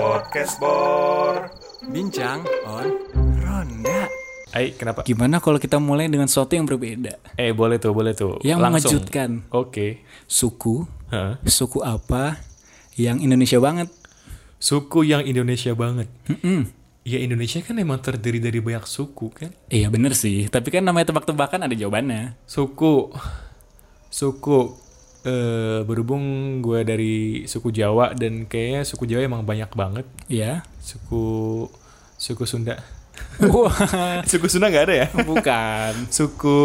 Podcast Bor. Bincang on Ronda. Ay, kenapa? Gimana kalau kita mulai dengan sesuatu yang berbeda? Eh, boleh tuh, boleh tuh. Yang Langsung. mengejutkan. Oke. Suku, Hah? suku apa yang Indonesia banget? Suku yang Indonesia banget. Mm-mm. Ya Indonesia kan emang terdiri dari banyak suku kan. Iya bener sih, tapi kan namanya tebak-tebakan ada jawabannya. Suku, suku. Eh berhubung gue dari suku Jawa dan kayaknya suku Jawa emang banyak banget. Iya. Suku, suku Sunda. Wah, suku Sunda nggak ada ya? bukan. Suku,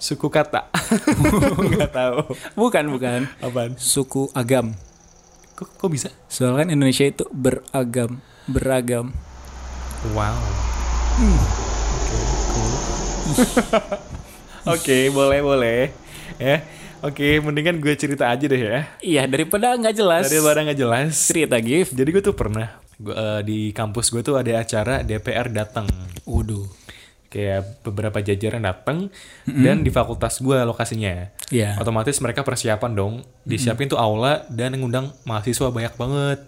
suku kata. Nggak tahu. Bukan, bukan. Apaan? Suku agam. Kok, kok bisa? Soalnya kan Indonesia itu beragam, beragam. Wow. Oke, boleh boleh. Ya. Oke, mendingan gue cerita aja deh ya. Iya, daripada nggak jelas. Barang nggak jelas. cerita Gif. Jadi gue tuh pernah gua, eh, di kampus gue tuh ada acara DPR datang. Waduh. Kayak beberapa jajaran datang dan di fakultas gue lokasinya. Iya. Otomatis mereka persiapan dong. Disiapin tuh aula dan ngundang mahasiswa banyak banget.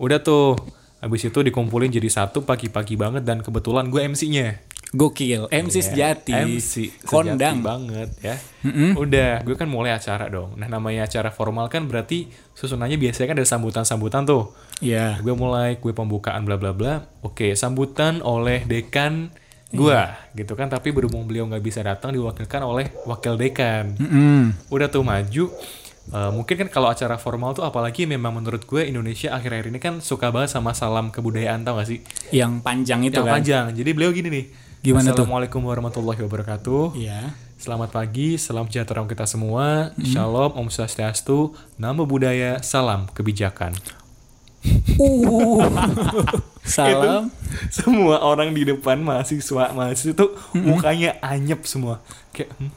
Udah tuh. Habis itu dikumpulin jadi satu pagi-pagi banget dan kebetulan gue MC-nya. Gokil, MC sejati. MC sejati Kondang. banget ya. Udah, gue kan mulai acara dong. Nah, namanya acara formal kan berarti susunannya biasanya kan ada sambutan-sambutan tuh. Iya. Gue mulai gue pembukaan bla bla bla. Oke, sambutan oleh dekan gua gitu kan. Tapi berhubung beliau nggak bisa datang diwakilkan oleh wakil dekan. Mm-mm. Udah tuh maju. Eh, mungkin kan kalau acara formal tuh apalagi memang menurut gue Indonesia akhir-akhir ini kan suka banget sama salam kebudayaan tau gak sih? Yang panjang itu Yang kan. panjang. Jadi beliau gini nih. Gimana tuh? Assalamualaikum warahmatullahi wabarakatuh. Iya. Selamat pagi, salam sejahtera untuk kita semua. Shalom, Om Swastiastu, Namo Buddhaya, salam kebijakan. Uh. Salam. Itu semua orang di depan mahasiswa mahasiswa itu mukanya anyep semua. Kayak "Hmm,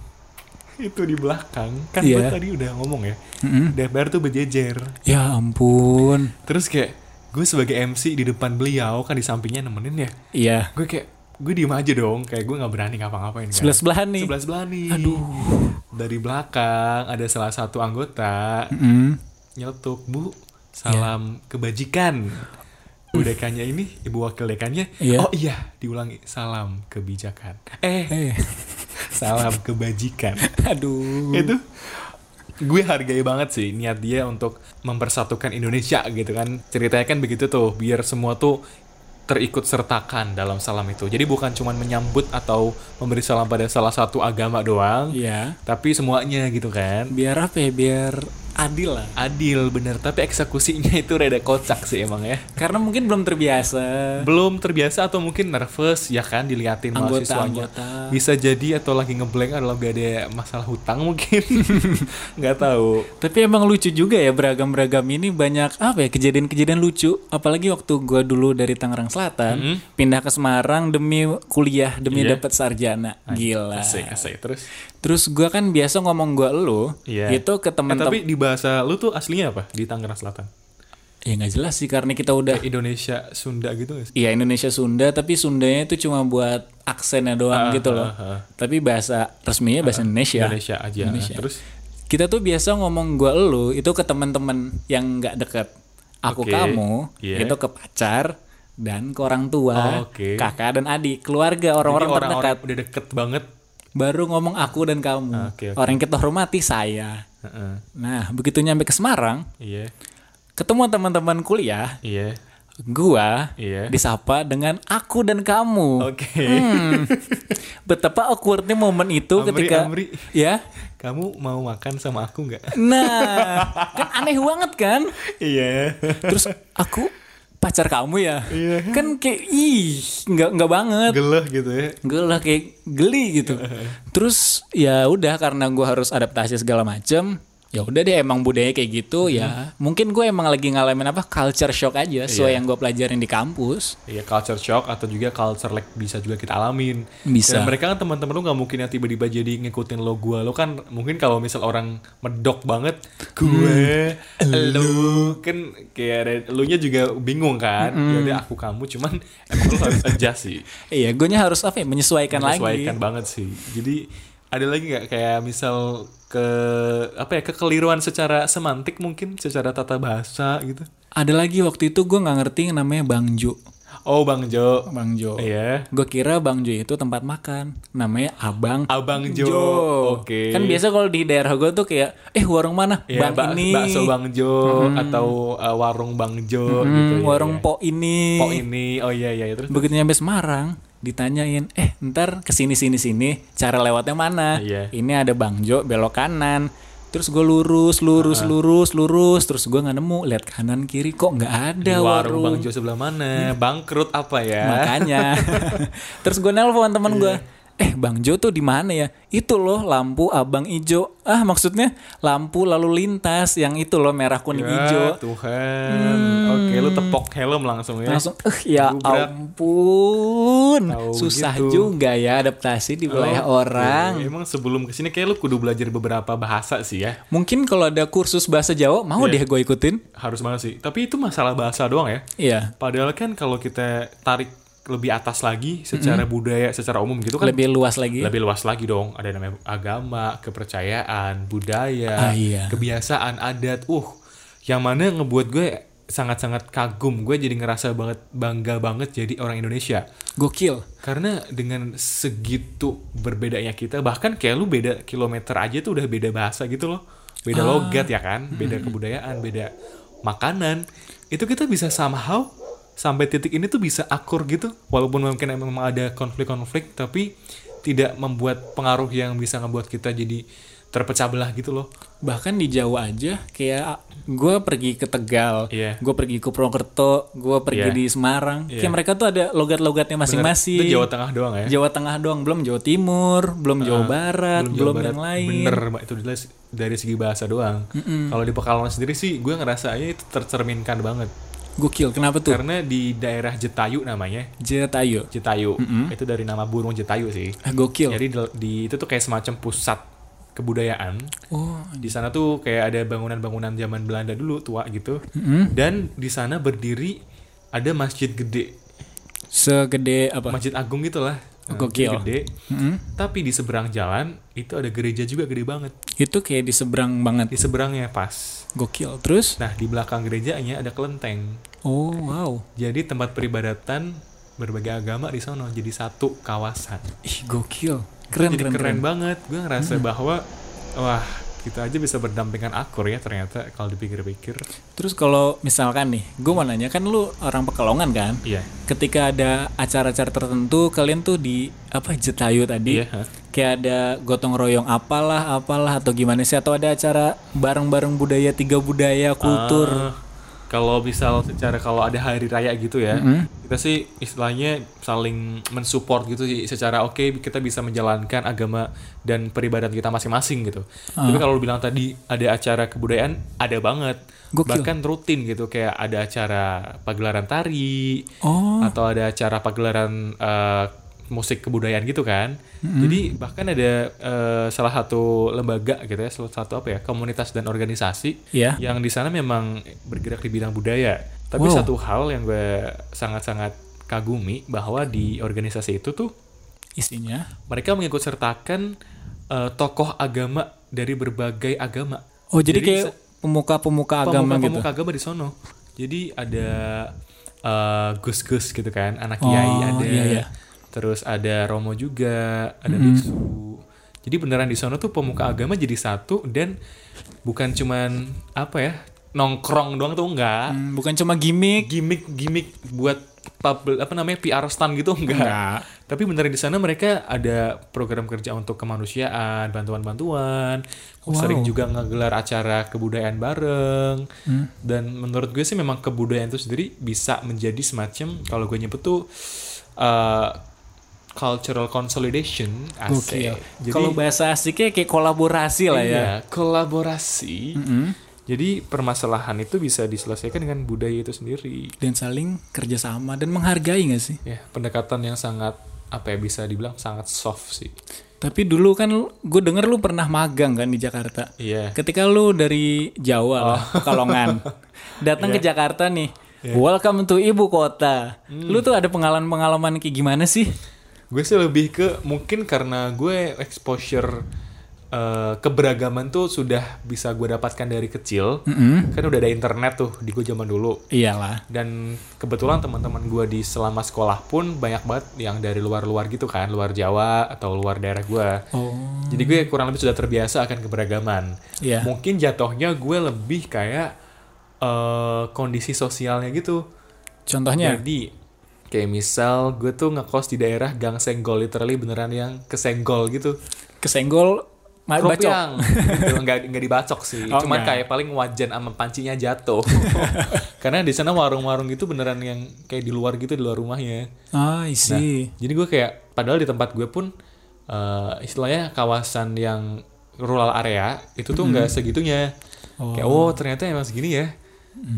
itu di belakang kan gue Iya. tadi udah ngomong ya. Mm-mm. DPR tuh berjejer. Ya ampun. Terus kayak gue sebagai MC di depan beliau kan di sampingnya nemenin ya. Iya. Gue kayak gue diem aja dong, kayak gue nggak berani ngapa-ngapain kan. Sebelah sebelahan nih. Sebelah sebelah nih. Aduh. Dari belakang ada salah satu anggota Mm. nyetuk bu salam kebajikan bu dekannya ini ibu wakil dekannya Iya. oh iya diulangi salam kebijakan eh Eh. salam kebajikan Aduh. itu gue hargai banget sih niat dia untuk mempersatukan Indonesia gitu kan ceritanya kan begitu tuh biar semua tuh terikut sertakan dalam salam itu jadi bukan cuman menyambut atau memberi salam pada salah satu agama doang Iya. tapi semuanya gitu kan Biar apa ya? Biar adil lah. adil bener tapi eksekusinya itu rada kocak sih emang ya Karena mungkin belum terbiasa. belum terbiasa atau mungkin nervous ya kan diliatin Anggota, mahasiswanya anggota. bisa jadi atau lagi ngeblank atau lagi ada masalah hutang mungkin nggak tahu Tapi emang lucu juga ya beragam-beragam ini banyak apa ya kejadian-kejadian lucu. Apalagi waktu gua dulu dari Tangerang Selatan pindah ke Semarang demi kuliah demi Iya. dapat sarjana. Gila. asik asik terus Terus gua kan biasa ngomong gua lu Iya. itu ke Eh, teman-teman. tapi di bahasa lu tuh aslinya apa di Tangerang Selatan Ya nggak jelas sih karena kita udah Indonesia Sunda gitu nggak sih Iya Indonesia Sunda tapi Sundanya itu cuma buat aksennya doang gitu loh. ah, ah. Tapi bahasa resminya bahasa Indonesia. Indonesia aja Indonesia. terus Kita tuh biasa ngomong gua elu itu ke teman-teman yang nggak deket. Aku Oke, kamu iya. itu ke pacar dan ke orang tua, Oh, oke. kakak dan adik, keluarga orang-orang terdekat. orang-orang udah deket banget Baru ngomong aku dan kamu. Oke, oke. Orang yang kita hormati saya. Heeh. Nah, begitu nyampe ke Semarang, iya ketemu teman-teman kuliah, iya gua Iya. disapa dengan aku dan kamu. oke Hmm. Betapa awkwardnya momen itu Amri, ketika Amri. ya. kamu mau makan sama aku nggak Nah, kan aneh banget kan? iya Terus aku pacar kamu ya? Iya. Kan kayak ih, nggak nggak banget. geleh gitu ya Gue lah kayak geli gitu. Terus ya udah karena gua harus adaptasi segala macem ya udah deh emang budaya kayak gitu ya mungkin gue emang lagi ngalamin apa culture shock aja sesuai Iya. yang gue pelajarin di kampus Iya culture shock atau juga culture like bisa juga kita alamin. Bisa. Dan mereka kan teman-teman lu nggak mungkin yang tiba-tiba jadi ngikutin lo gua. Lo kan mungkin kalau misal orang medok banget gue, lu kan kayak lu nya juga bingung kan. Ya udah aku kamu cuman emang lu harus adjust sih. iya gue harus apa ya menyesuaikan, lagi Menyesuaikan banget sih. Jadi Ada lagi nggak kayak misal ke apa ya kekeliruan secara semantik mungkin secara tata bahasa gitu? Ada lagi waktu itu gue nggak ngerti yang namanya Bang Jo. Oh Bang Jo. Bang Jo. Iya. Gue kira Bang Jo itu tempat makan. Namanya Abang Abang Jo. Oke. Kan biasa kalau di daerah gue tuh kayak, eh warung mana? Iya, bang bak- ini. bakso Bang Jo atau uh, warung Bang Jo gitu Hmm, ya. warung ya. po ini. Po ini. Oh iya iya terus. Begitu nyampe Semarang, ditanyain, eh ntar ke sini sini sini, cara lewatnya mana? Iya. Ini ada Bang Jo belok kanan. Terus gue lurus, lurus, lurus, lurus. Terus gue nggak nemu, lihat kanan kiri kok nggak ada warung warung. Bang Jo sebelah mana? Bangkrut apa ya? Makanya. Terus gue nelpon teman gue. Eh Bang Jo tuh di mana ya? Itu loh lampu abang ijo. Ah maksudnya lampu lalu lintas yang itu loh merah kuning Ya, ijo. Tuhan. Oke, lu tepok helm langsung ya. Langsung eh ya Gubrak. ampun. Tahu Susah gitu. juga ya adaptasi di wilayah Oke, orang. Emang sebelum ke sini kayak lu kudu belajar beberapa bahasa sih ya. Mungkin kalau ada kursus bahasa Jawa mau Iya. deh gue ikutin. Harus banget sih. Tapi itu masalah bahasa doang ya. Iya. Padahal kan kalau kita tarik lebih atas lagi secara budaya, secara umum gitu kan Lebih luas lagi. lebih luas lagi dong. Ada namanya agama, kepercayaan, budaya, Ah, iya. kebiasaan, adat. Uh, yang mana ngebuat gue sangat-sangat kagum. Gue jadi ngerasa banget bangga banget jadi orang Indonesia. Gokil. Karena dengan segitu berbedanya kita, bahkan kayak lu beda kilometer aja tuh udah beda bahasa gitu loh. Beda logat ya kan, beda kebudayaan, beda makanan. Itu kita bisa somehow sampai titik ini tuh bisa akur gitu. Walaupun mungkin memang ada konflik-konflik, tapi tidak membuat pengaruh yang bisa ngebuat kita jadi terpecah belah gitu loh. Bahkan di Jawa aja kayak gue pergi ke Tegal, Iya. gue pergi ke Purwokerto, gue pergi Iya. di Semarang. Iya. Kayak mereka tuh ada logat-logatnya masing-masing. Itu Jawa Tengah doang ya. Jawa Tengah doang, belum Jawa Timur, belum Jawa Barat, Jawa belum, Barat. yang lain. Bener, Mbak. itu jelas dari segi bahasa doang. Kalau di Pekalongan sendiri sih, gue ngerasanya itu tercerminkan banget. Gokil, kenapa tuh? Karena di daerah Jetayu namanya, Jatayu. Jetayu. Itu dari nama burung Jetayu sih. Ah, gokil. Jadi di, di- itu tuh kayak semacam pusat kebudayaan. Oh, Di sana tuh kayak ada bangunan-bangunan zaman Belanda dulu tua gitu. Mm-mm. Dan di sana berdiri ada masjid gede, segede apa? masjid agung gitu lah. Nah, Gokil. Gede. Mm-mm. Tapi di seberang jalan itu ada gereja juga gede banget. Itu kayak di seberang banget. Di seberangnya pas. Gokil. Terus? Nah di belakang gerejanya ada kelenteng. Oh, wow. Jadi tempat peribadatan berbagai agama di sana jadi satu kawasan. Ih, gokil. Keren, jadi keren, keren, keren. banget. Gue ngerasa bahwa wah kita aja bisa berdampingan akur ya ternyata kalau dipikir-pikir. Terus kalau misalkan nih, gue mau nanya kan lu orang Pekalongan kan? Iya. Ketika ada acara-acara tertentu, kalian tuh di apa Jetayu tadi? Iya. ha? Kayak ada gotong royong apalah, apalah atau gimana sih? Atau ada acara bareng-bareng budaya tiga budaya kultur? Ah, kalau misal secara kalau ada hari raya gitu ya, kita sih istilahnya saling mensupport gitu sih secara oke kita bisa menjalankan agama dan peribadatan kita masing-masing gitu. Tapi kalau bilang tadi ada acara kebudayaan, ada banget. Gokil. Bahkan rutin gitu kayak ada acara pagelaran tari Oh, atau ada acara pagelaran eh, musik kebudayaan gitu kan. Jadi bahkan ada eh, salah satu lembaga gitu ya, salah satu apa ya, komunitas dan organisasi ya. yang di sana memang bergerak di bidang budaya. Tapi Wow. satu hal yang gue sangat-sangat kagumi bahwa di organisasi itu tuh Isinya. mereka mengikut sertakan eh, tokoh agama dari berbagai agama. Oh, jadi, Jadi kayak pemuka-pemuka agama gitu. Pemuka agama di sono. Jadi ada eh, gus-gus gitu kan, anak kiai Oh, ada. iya, iya. Terus ada romo juga, ada biksu. Jadi beneran di sono tuh pemuka agama jadi satu dan bukan cuman apa ya nongkrong doang tuh enggak. Hmm, bukan cuma gimmick. Gimmick gimmick buat apa namanya PR stand gitu enggak. Enggak. Tapi beneran di sana mereka ada program kerja untuk kemanusiaan, bantuan-bantuan. Sering juga ngegelar acara kebudayaan bareng. Dan menurut gue sih memang kebudayaan itu sendiri bisa menjadi semacam kalau gue nyebut tuh uh, cultural consolidation. Asik. Jadi Kalau bahasa asiknya kayak kolaborasi lah ya. iya, kolaborasi. Mm-mm. Jadi permasalahan itu bisa diselesaikan dengan budaya itu sendiri. Dan saling kerjasama dan menghargai gak sih? Ya, pendekatan yang sangat apa ya bisa dibilang sangat soft sih. Tapi dulu kan gue denger lu pernah magang kan di Jakarta. Iya. Ketika lu dari Jawa lah, Pekalongan, datang ke Jakarta nih, welcome to ibu kota. Lu tuh ada pengalaman-pengalaman kayak gimana sih? Gue sih lebih ke mungkin karena gue exposure eh, keberagaman tuh sudah bisa gue dapatkan dari kecil. Mm-mm. Kan udah ada internet tuh di gue zaman dulu. Iyalah. Dan kebetulan teman-teman gue di selama sekolah pun banyak banget yang dari luar-luar gitu kan, luar Jawa atau luar daerah gue. Oh. Jadi gue kurang lebih sudah terbiasa akan keberagaman. Iya. Mungkin jatuhnya gue lebih kayak eh, kondisi sosialnya gitu. Contohnya Jadi kayak misal gue tuh ngekos di daerah Gang Senggol literally beneran yang kesenggol gitu. kesenggol. Keropiang gitu. Nggak, nggak dibacok sih. Oh, Cuman nggak. kayak paling wajan sama pancinya jatuh. Karena di sana warung-warung itu beneran yang kayak di luar gitu di luar rumahnya. Ah, I see. Jadi gue kayak padahal di tempat gue pun eh, istilahnya kawasan yang rural area itu tuh nggak segitunya. Kayak oh ternyata emang segini ya.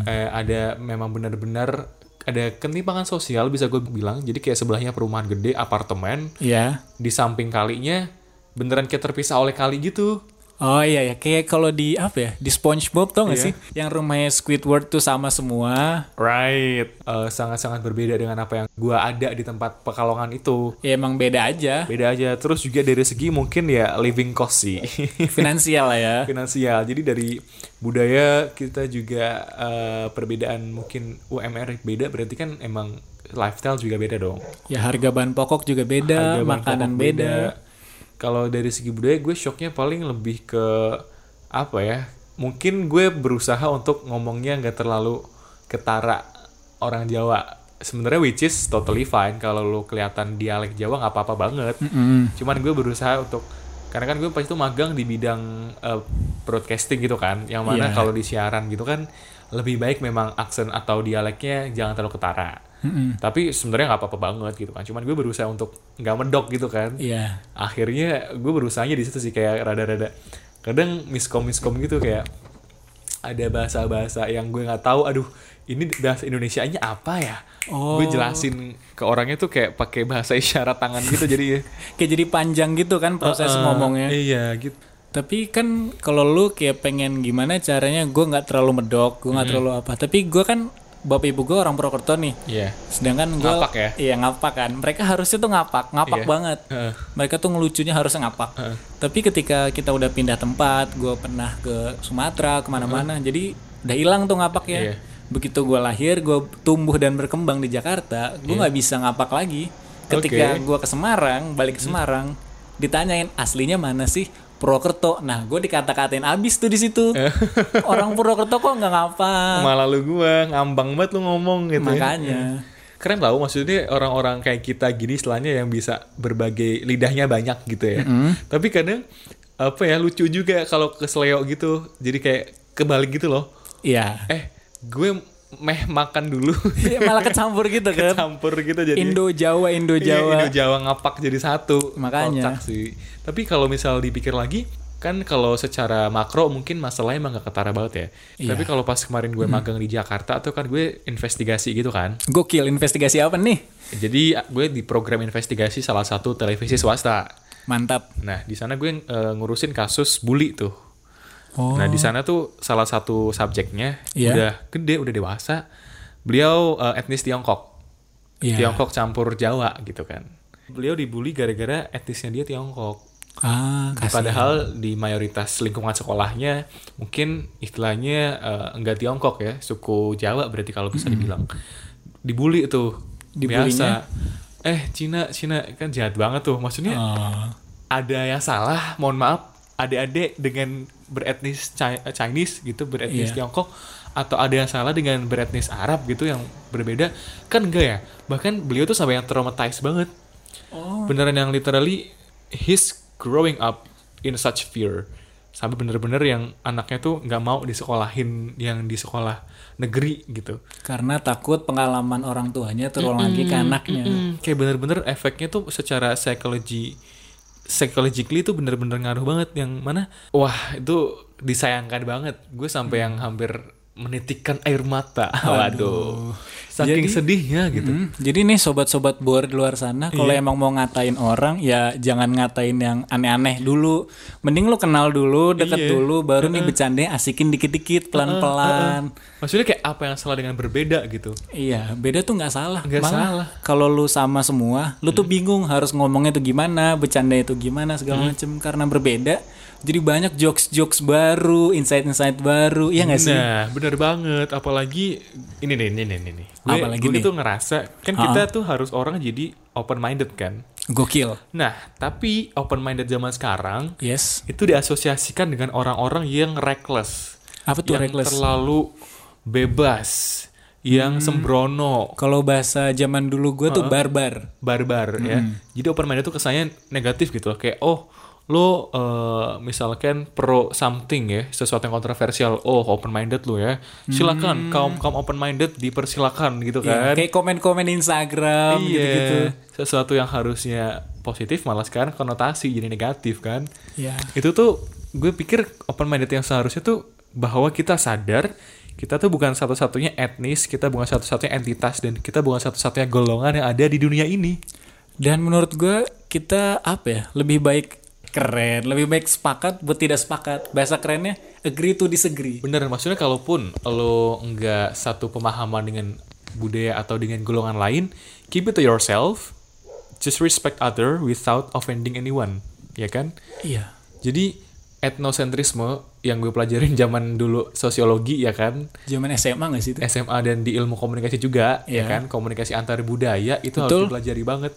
Eh, ada memang benar-benar ada ketimpangan sosial bisa gue bilang. Jadi kayak sebelahnya perumahan gede, apartemen, Iya. di samping kalinya beneran kayak terpisah oleh kali gitu. Oh iya ya, kayak kalau di apa ya? Di SpongeBob tau gak Iya. sih? Yang rumahnya Squidward tuh sama semua. Right. Eh, sangat-sangat berbeda dengan apa yang gue ada di tempat Pekalongan itu. Ya emang beda aja. Beda aja. Terus juga dari segi mungkin ya living cost sih. Finansial lah ya. finansial. Jadi dari budaya kita juga eh, perbedaan mungkin UMR beda berarti kan emang lifestyle juga beda dong. Ya harga bahan pokok juga beda, Harga makanan pokok beda. Kalau dari segi budaya gue shocknya paling lebih ke apa ya? Mungkin gue berusaha untuk ngomongnya nggak terlalu ketara orang Jawa. Sebenarnya which is totally fine kalau lo kelihatan dialek Jawa nggak apa-apa banget. Mm-mm. Cuman gue berusaha untuk karena kan gue pas itu magang di bidang eh, broadcasting gitu kan, yang mana Iya. kalau di siaran gitu kan lebih baik memang aksen atau dialeknya jangan terlalu ketara. Mm-mm. Tapi sebenarnya nggak apa-apa banget gitu kan. Cuman gue berusaha untuk nggak medok gitu kan. Iya. Akhirnya gue berusahanya di situ sih kayak rada-rada kadang miskom miskom gitu kayak ada bahasa-bahasa yang gue nggak tahu. Aduh, ini bahasa Indonesianya apa ya? Oh. Gue jelasin ke orangnya tuh kayak pakai bahasa isyarat tangan gitu jadi ya. Kayak jadi panjang gitu kan proses Uh-uh, ngomongnya. Iya gitu. Tapi kan kalau lu kayak pengen gimana caranya gue nggak terlalu medok, gue nggak terlalu apa. Tapi gue kan bapak ibu gue orang Purwokerto nih. Iya. Sedangkan gue Ngapak ya? Iya ngapak kan. Mereka harusnya tuh ngapak, ngapak Iya. banget. Heeh. Mereka tuh ngelucunya harusnya ngapak. Heeh. Tapi ketika kita udah pindah tempat, gue pernah ke Sumatera ke mana-mana, jadi udah hilang tuh ngapak ya. Iya. Begitu gue lahir, gue tumbuh dan berkembang di Jakarta, gue nggak bisa ngapak lagi. Ketika Iya. Oke. gue ke Semarang, balik ke Semarang, ditanyain aslinya mana sih? Purwokerto. Nah, gue dikata-katain abis tuh di situ. Orang Purwokerto kok nggak ngapak? Malah lu gua ngambang banget lu ngomong gitu ya. Makanya. Keren tau maksudnya orang-orang kayak kita gini istilahnya yang bisa berbagai lidahnya banyak gitu ya. Tapi kadang apa ya lucu juga kalau kesleo gitu. Jadi kayak kebalik gitu loh. Iya. Eh, gue meh makan dulu. Iya, malah kecampur gitu kan. Campur gitu jadi. Indo Jawa, Indo Iya, Jawa. Indo Jawa ngapak jadi satu. Makanya. Kocak sih. Tapi kalau misal dipikir lagi, kan kalau secara makro mungkin masalahnya emang gak ketara banget ya. Iya. Tapi kalau pas kemarin gue magang di Jakarta tuh kan gue investigasi gitu kan. Gokil investigasi apa nih? Jadi gue di program investigasi salah satu televisi swasta. Mantap. Nah di sana gue eh, ngurusin kasus bully tuh. Oh. Nah di sana tuh salah satu subjeknya Iya. udah gede, udah dewasa. Beliau eh, etnis Tiongkok. Iya. Tiongkok campur Jawa gitu kan. Beliau dibully gara-gara etnisnya dia Tiongkok. Ah. Padahal di mayoritas lingkungan sekolahnya mungkin istilahnya eh, enggak Tiongkok ya, suku Jawa berarti kalau bisa dibilang. Dibully tuh. Dibulinya? Biasa. Eh, Cina, Cina kan jahat banget tuh. Maksudnya Oh. ada yang salah, mohon maaf, adik-adik dengan beretnis Chi- Chinese gitu, beretnis Iya. Tiongkok atau ada yang salah dengan beretnis Arab gitu yang berbeda kan enggak ya bahkan beliau tuh sampai yang traumatized banget Oh. beneran yang literally he's growing up in such fear sampai bener-bener yang anaknya tuh nggak mau disekolahin yang di sekolah negeri gitu Karena takut pengalaman orang tuanya terulang lagi ke anaknya. Mm, kayak bener-bener efeknya tuh secara psikologi psychologically tuh bener-bener ngaruh banget yang mana wah itu disayangkan banget. Gue sampai yang hampir menitikan air mata. Waduh. Saking Jadi- sedihnya gitu. Hmm, jadi nih sobat-sobat bor di luar sana, kalau Iya. emang mau ngatain orang, ya jangan ngatain yang aneh-aneh dulu. Mending lu kenal dulu, deket Iya. dulu, baru nih bercandanya asikin dikit-dikit, pelan-pelan. Maksudnya kayak apa yang salah dengan berbeda gitu. Iya, beda tuh nggak salah. Nggak Malah salah. Kalau lu sama semua, lu tuh bingung harus ngomongnya tuh gimana, bercanda itu gimana segala macem karena berbeda. Jadi banyak jokes-jokes baru, insight-insight baru, iya nggak sih? Nah, bener banget. Apalagi ini nih, ini nih, ini nih. Gue, Apalagi gue nih? tuh ngerasa kan kita tuh harus orang jadi open minded kan. Gokil. Nah, tapi open minded zaman sekarang Yes. itu diasosiasikan dengan orang-orang yang reckless, Apa tuh yang reckless? terlalu bebas, yang Hmm. sembrono, Kalau bahasa zaman dulu gue tuh barbar. barbar ya. Jadi open minded tuh kesannya negatif gitu loh. Kayak oh lo eh, misalkan pro something ya, sesuatu yang kontroversial. Oh, open minded lo ya. Silakan kaum kaum open minded dipersilakan gitu Iya, kan. kayak komen-komen Instagram Iya, gitu-gitu. sesuatu yang harusnya positif malah sekarang konotasi jadi negatif kan. Iya. Itu tuh gue pikir open minded yang seharusnya tuh bahwa kita sadar kita tuh bukan satu-satunya etnis, kita bukan satu-satunya entitas dan kita bukan satu-satunya golongan yang ada di dunia ini. Dan menurut gue kita apa ya? Lebih baik keren, lebih baik sepakat buat tidak sepakat. Bahasa kerennya agree to disagree. Bener, maksudnya kalaupun lo nggak satu pemahaman dengan budaya atau dengan golongan lain, keep it to yourself, just respect other without offending anyone, ya kan? Iya. Jadi etnosentrisme yang gue pelajarin zaman dulu sosiologi ya kan, Zaman SMA gak sih itu? SMA dan di ilmu komunikasi juga ya Iya. kan, komunikasi antar budaya itu harus Betul. dipelajari banget.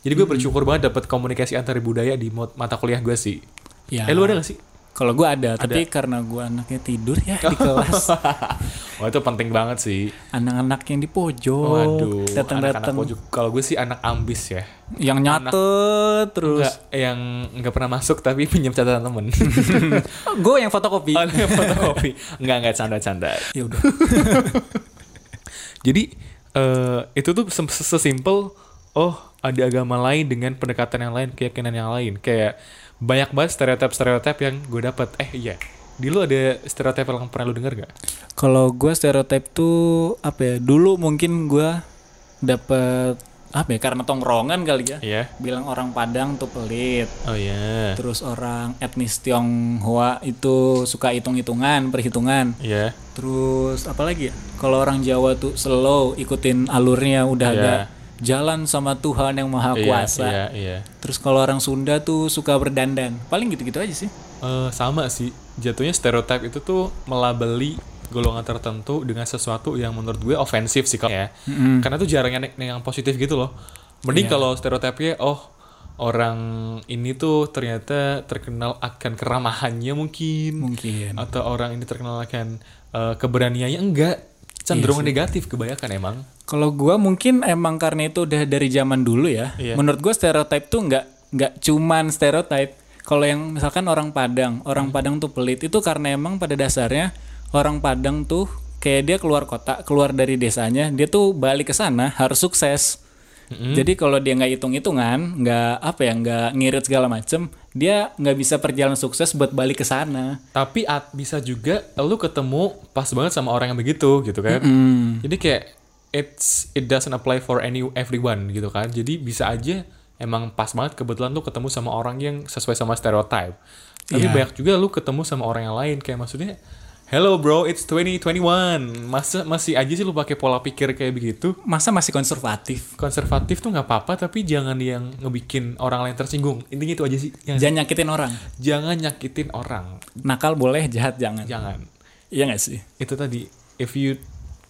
Jadi gue bersyukur banget dapat komunikasi antar budaya di mata kuliah gue sih. Ya. Eh lu ada gak sih? Kalau gue ada, tapi karena gue anaknya tidur ya di kelas. Wah itu penting banget sih. Anak-anak yang di pojok, Waduh, anak-anak datang-datang, pojok. Kalau gue sih anak ambis ya. yang nyatet terus. Enggak, yang nggak pernah masuk tapi pinjam catatan temen. gue yang fotokopi. oh, ini fotokopi. Enggak, enggak canda-canda. ya udah. Jadi eh, itu tuh sesimpel oh ada agama lain dengan pendekatan yang lain, keyakinan yang lain. Kayak banyak banget stereotip-stereotip yang gue dapat. Eh iya, di lu ada stereotip yang pernah lu denger gak? Kalau gue stereotip tuh apa ya? Dulu mungkin gue dapet apa ya? Karena tongkrongan kali ya. Iya. Bilang orang Padang tuh pelit. Oh iya. Terus orang etnis Tionghoa itu suka hitung-hitungan, perhitungan. Iya. Terus apa lagi ya? Kalau orang Jawa tuh slow, ikutin alurnya udah Iya. ada jalan sama Tuhan yang Maha Iya, Kuasa. Iya, iya. Terus kalau orang Sunda tuh suka berdandan. Paling gitu-gitu aja sih. Eh, sama sih jatuhnya stereotip itu tuh melabeli golongan tertentu dengan sesuatu yang menurut gue ofensif sih kalau ya karena tuh jarang yang, yang positif gitu loh mending Iya. kalau stereotipnya oh orang ini tuh ternyata terkenal akan keramahannya mungkin Mungkin. atau orang ini terkenal akan eh, keberaniannya enggak cenderung negatif kebanyakan emang Kalau gua mungkin emang karena itu udah dari zaman dulu ya. Iya. Menurut gua stereotip tuh nggak nggak cuman stereotip. Kalau yang misalkan orang Padang, orang Padang tuh pelit itu karena emang pada dasarnya orang Padang tuh kayak dia keluar kota, keluar dari desanya, dia tuh balik ke sana harus sukses. Jadi kalau dia nggak hitung-hitungan, nggak apa ya, nggak ngirit segala macem, dia nggak bisa perjalanan sukses buat balik ke sana. tapi at, bisa juga lu ketemu pas banget sama orang yang begitu gitu kan? Jadi kayak it's it doesn't apply for any everyone gitu kan? Jadi bisa aja emang pas banget kebetulan lu ketemu sama orang yang sesuai sama stereotype. Tapi Iya. banyak juga lu ketemu sama orang yang lain kayak maksudnya hello bro. It's 2021 masa masih aja sih lu pakai pola pikir kayak begitu? Masa masih konservatif? konservatif tuh nggak apa-apa tapi jangan yang ngebikin orang lain tersinggung. Intinya itu aja sih. Jangan, Jangan nyakitin orang. jangan nyakitin orang. Nakal boleh, jahat jangan. jangan. Iya nggak sih? itu tadi if you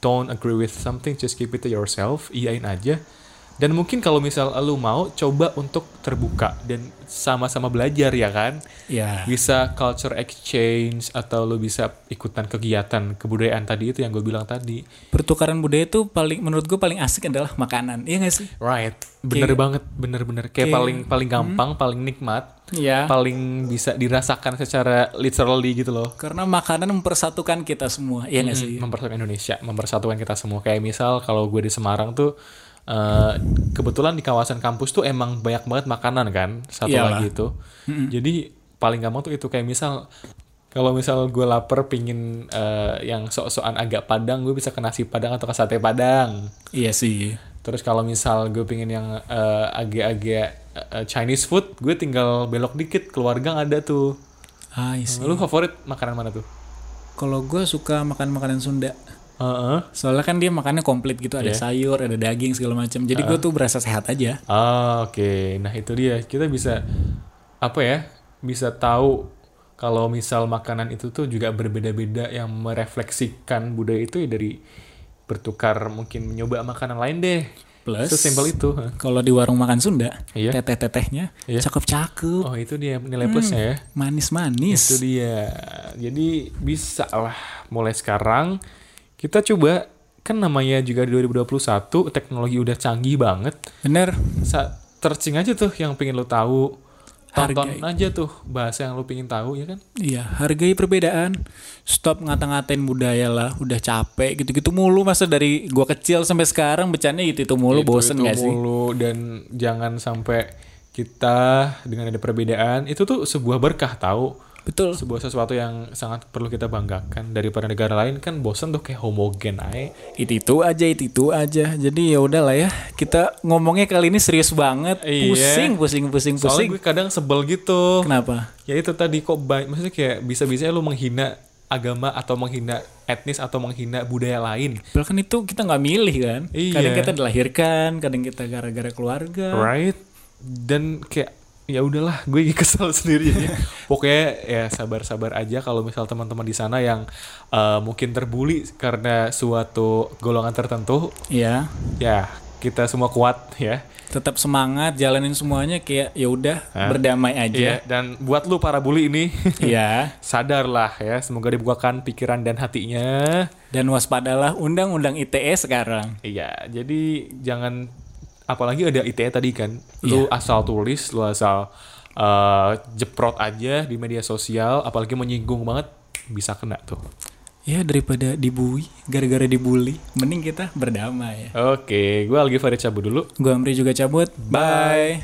don't agree with something just keep it to yourself. Iyain aja dan mungkin kalau misal lu mau coba untuk terbuka dan sama-sama belajar ya kan? Iya. bisa culture exchange atau lu bisa ikutan kegiatan kebudayaan tadi itu yang gue bilang tadi. Pertukaran budaya itu paling menurut gue paling asik adalah makanan. Iya gak sih? Right. Bener Kayak- banget bener-bener kayak kayak- paling paling gampang paling nikmat Iya. paling bisa dirasakan secara literally gitu loh. Karena makanan mempersatukan kita semua. Iya gak sih? mempersatukan Indonesia, mempersatukan kita semua. Kayak misal kalau gue di Semarang tuh eh, kebetulan di kawasan kampus tuh emang banyak banget makanan kan, satu Iyalah. lagi itu. Jadi paling gampang tuh itu kayak misal Kalau misal gue lapar pingin eh, yang sok-sokan agak padang, gue bisa ke nasi padang atau ke sate padang. Iya sih. Terus kalau misal gue pingin yang eh, agak-agak eh, Chinese food, gue tinggal belok dikit keluarga ada tuh. Ah, iya sih. Lu favorit makanan mana tuh? Kalau gue suka makan makanan Sunda. Heeh. Soalnya kan dia makannya komplit gitu, ada Iya. sayur, ada daging segala macam. Jadi gue tuh berasa sehat aja. Ah, oke. Nah, itu dia. Kita bisa apa ya? Bisa tahu kalau misal makanan itu tuh juga berbeda-beda yang merefleksikan budaya itu ya dari bertukar mungkin mencoba makanan lain deh. Plus Sesimpel itu. Kalau di warung makan Sunda, Iya. teteh-tetehnya Iya. cakep-cakep, Oh, itu dia nilai plusnya ya. Itu manis-manis. dia. Jadi bisa lah mulai sekarang kita coba kan namanya juga di 2021 teknologi udah canggih banget. Bener. Sa searching aja tuh yang pengen lo tahu. Tonton Hargai. aja tuh bahasa yang lo pengen tahu ya kan. Iya, hargai perbedaan. Stop ngata-ngatain budaya lah, udah capek gitu-gitu mulu masa dari gua kecil sampai sekarang bercanda gitu itu mulu Itu- bosen itu gak sih? mulu dan jangan sampai kita dengan ada perbedaan itu tuh sebuah berkah tahu Betul. sebuah sesuatu yang sangat perlu kita banggakan daripada negara lain kan bosan tuh kayak homogen aja Itu itu aja, itu itu aja. Jadi ya udahlah ya. Kita ngomongnya kali ini serius banget. Iya. Pusing, pusing, pusing, soalnya pusing. gue kadang sebel gitu Kenapa? ya itu tadi kok baik maksudnya kayak bisa-bisanya lu menghina agama atau menghina etnis atau menghina budaya lain Padahal kan itu kita nggak milih kan. Iya. Kadang kita dilahirkan, kadang kita gara-gara keluarga. right dan kayak ya udahlah gue kesel sendiri jadi pokoknya ya sabar-sabar aja kalau misal teman-teman di sana yang eh, mungkin terbuli karena suatu golongan tertentu Iya. ya kita semua kuat ya Tetap semangat, jalanin semuanya kayak ya udah berdamai Iya, aja. dan buat lu para bully ini Iya. sadarlah ya semoga dibukakan pikiran dan hatinya Dan waspadalah undang-undang ITE sekarang. Iya, jadi jangan apalagi ada ITE tadi kan, lu Iya. asal tulis, lu asal eh, jeprot aja di media sosial, apalagi menyinggung banget bisa kena tuh. Ya daripada dibully, gara-gara dibully, mending kita berdamai ya. Oke, gue Algi Farid cabut dulu. Gua Amri juga cabut. Bye.